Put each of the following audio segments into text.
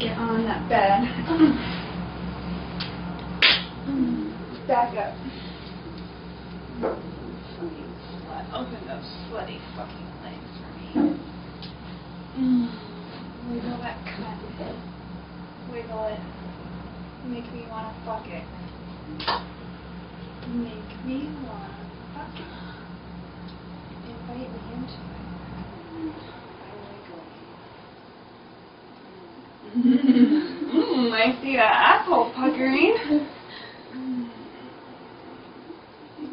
Get on that bed. Back up. Open those sweaty fucking legs for me. Mm. Wiggle that cunt. Wiggle it. Make me wanna fuck it. Make me wanna fuck it. Invite me into it. By wiggling. Mmm, I see that asshole puckering.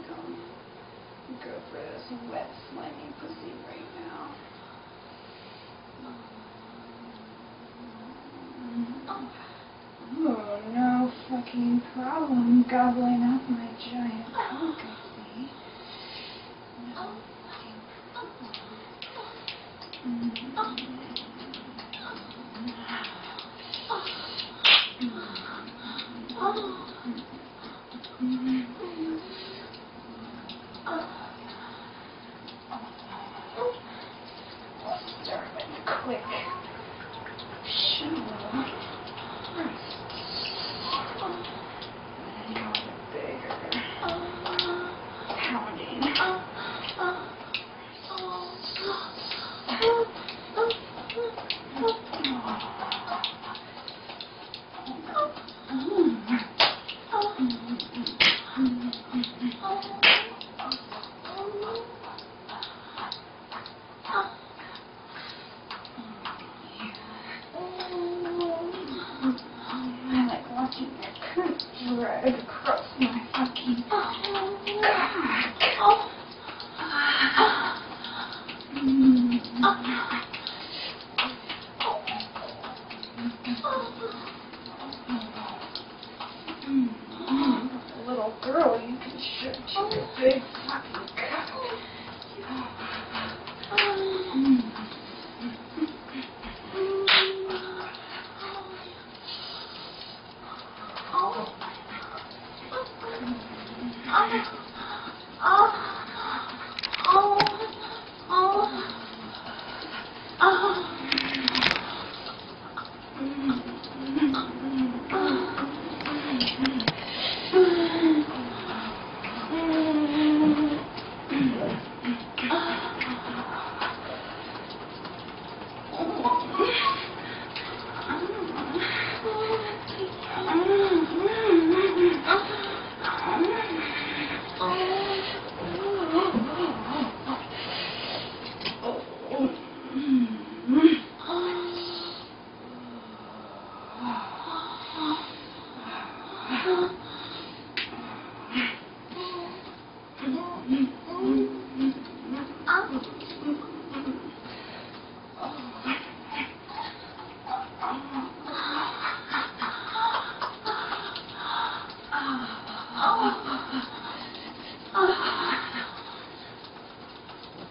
Go, go for this wet, slimy pussy right now. Oh, no fucking problem gobbling up my giant cock, I see. No fucking Start drag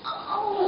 Back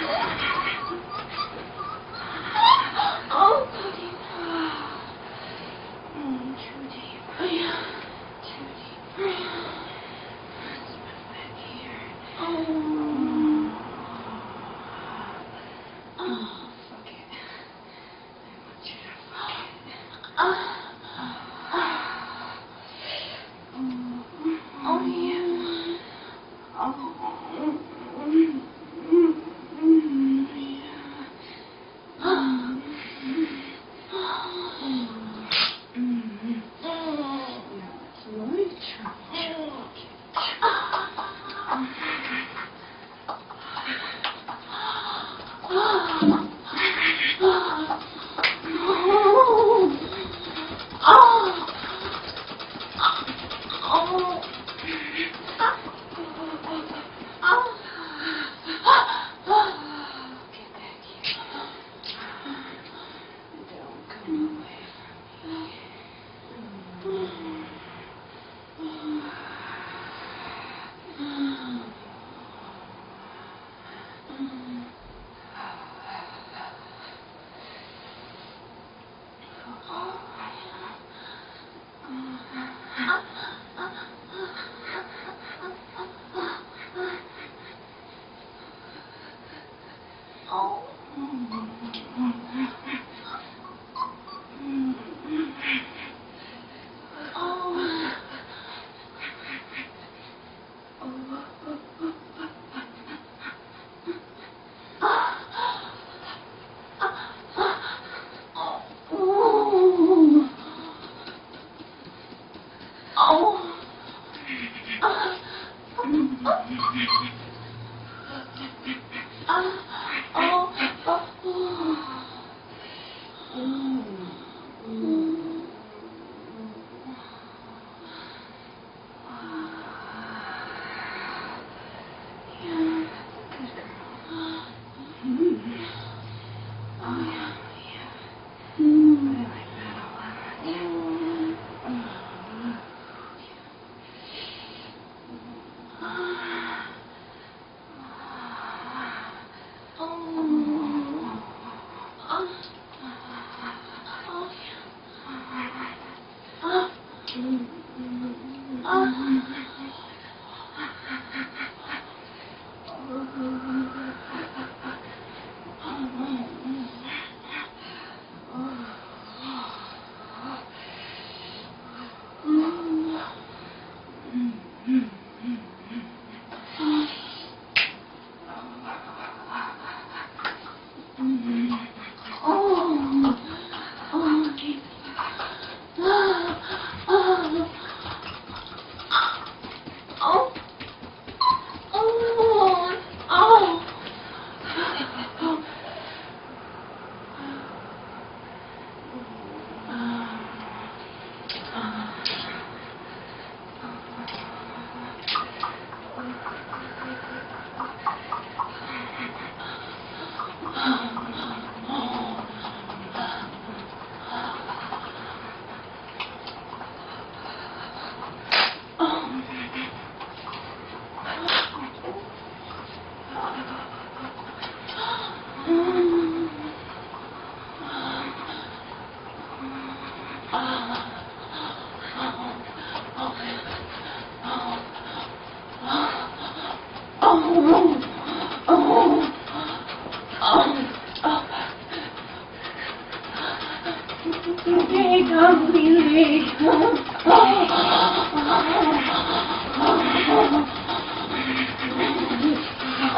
Oh,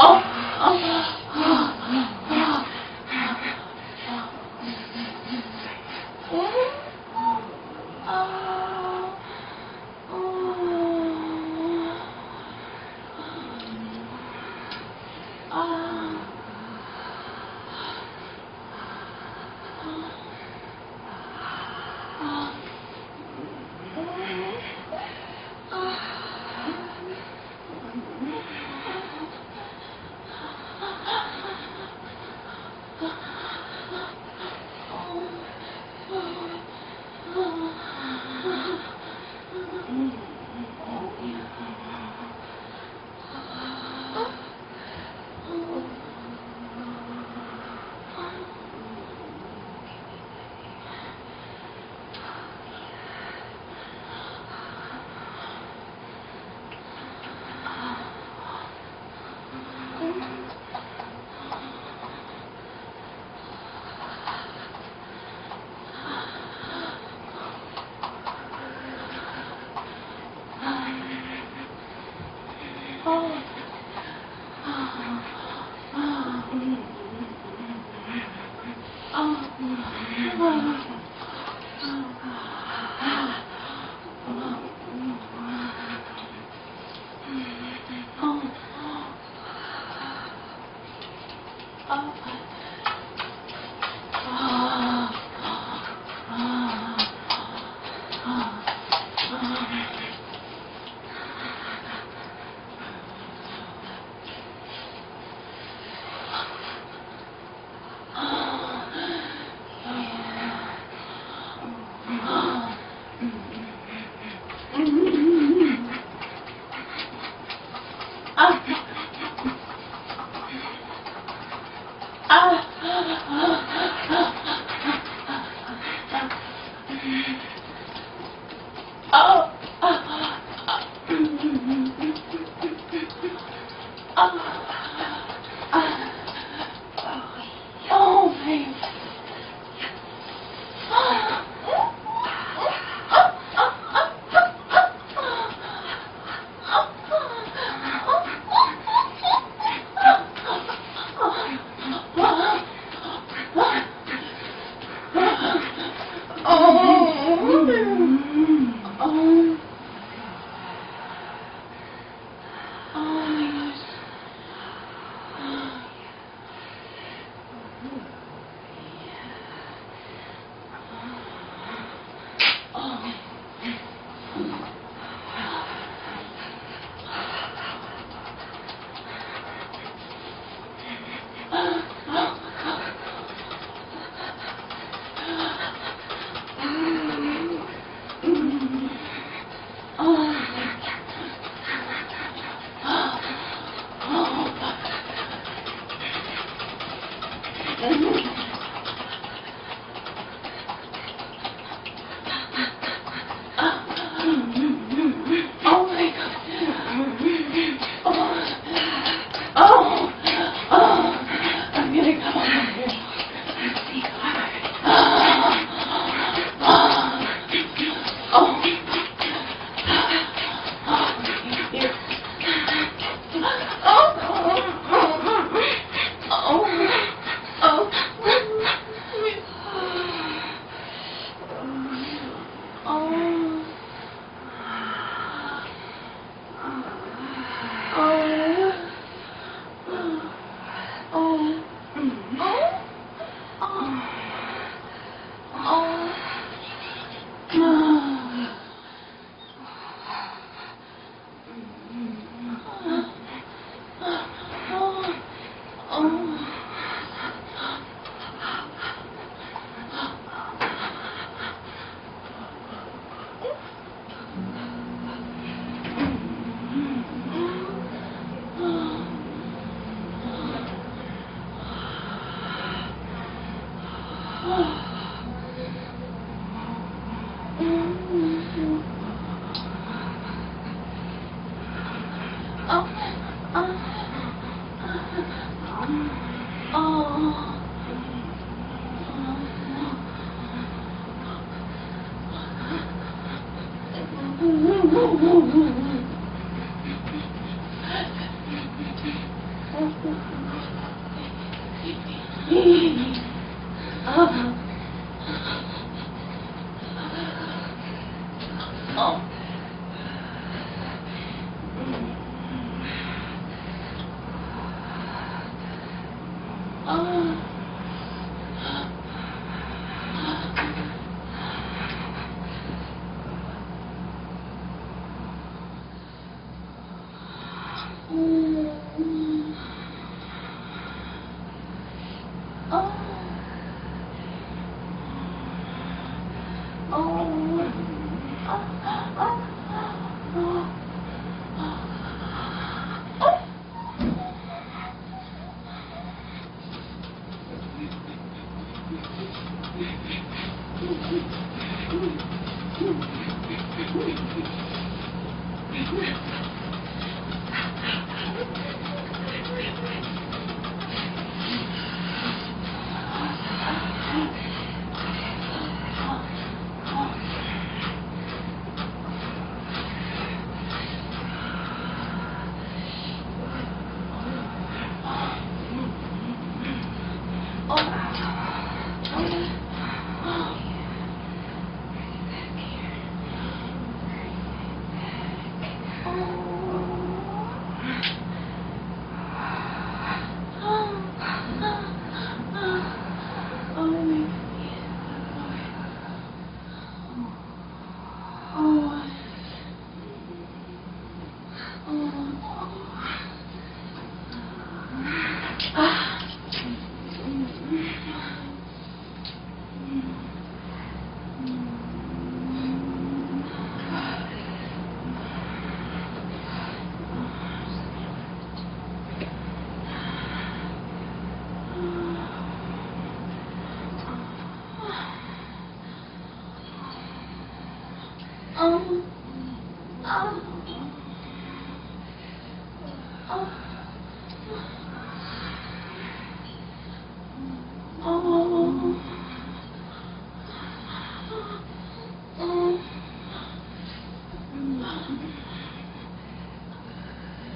Ah.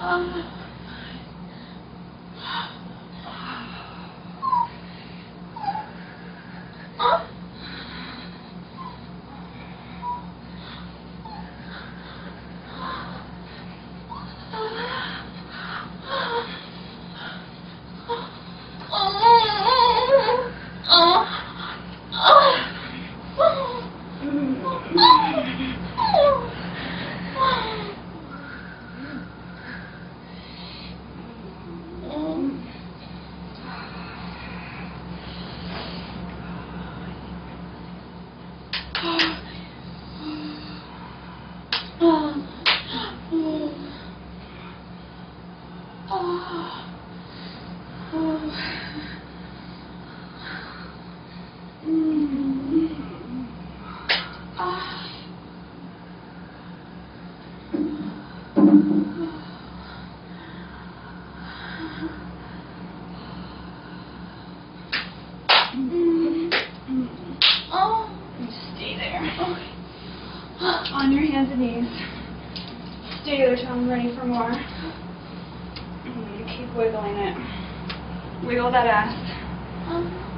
Um, Okay. On your hands and knees. Stay to the tongue, ready for more. And keep wiggling it. Wiggle that ass.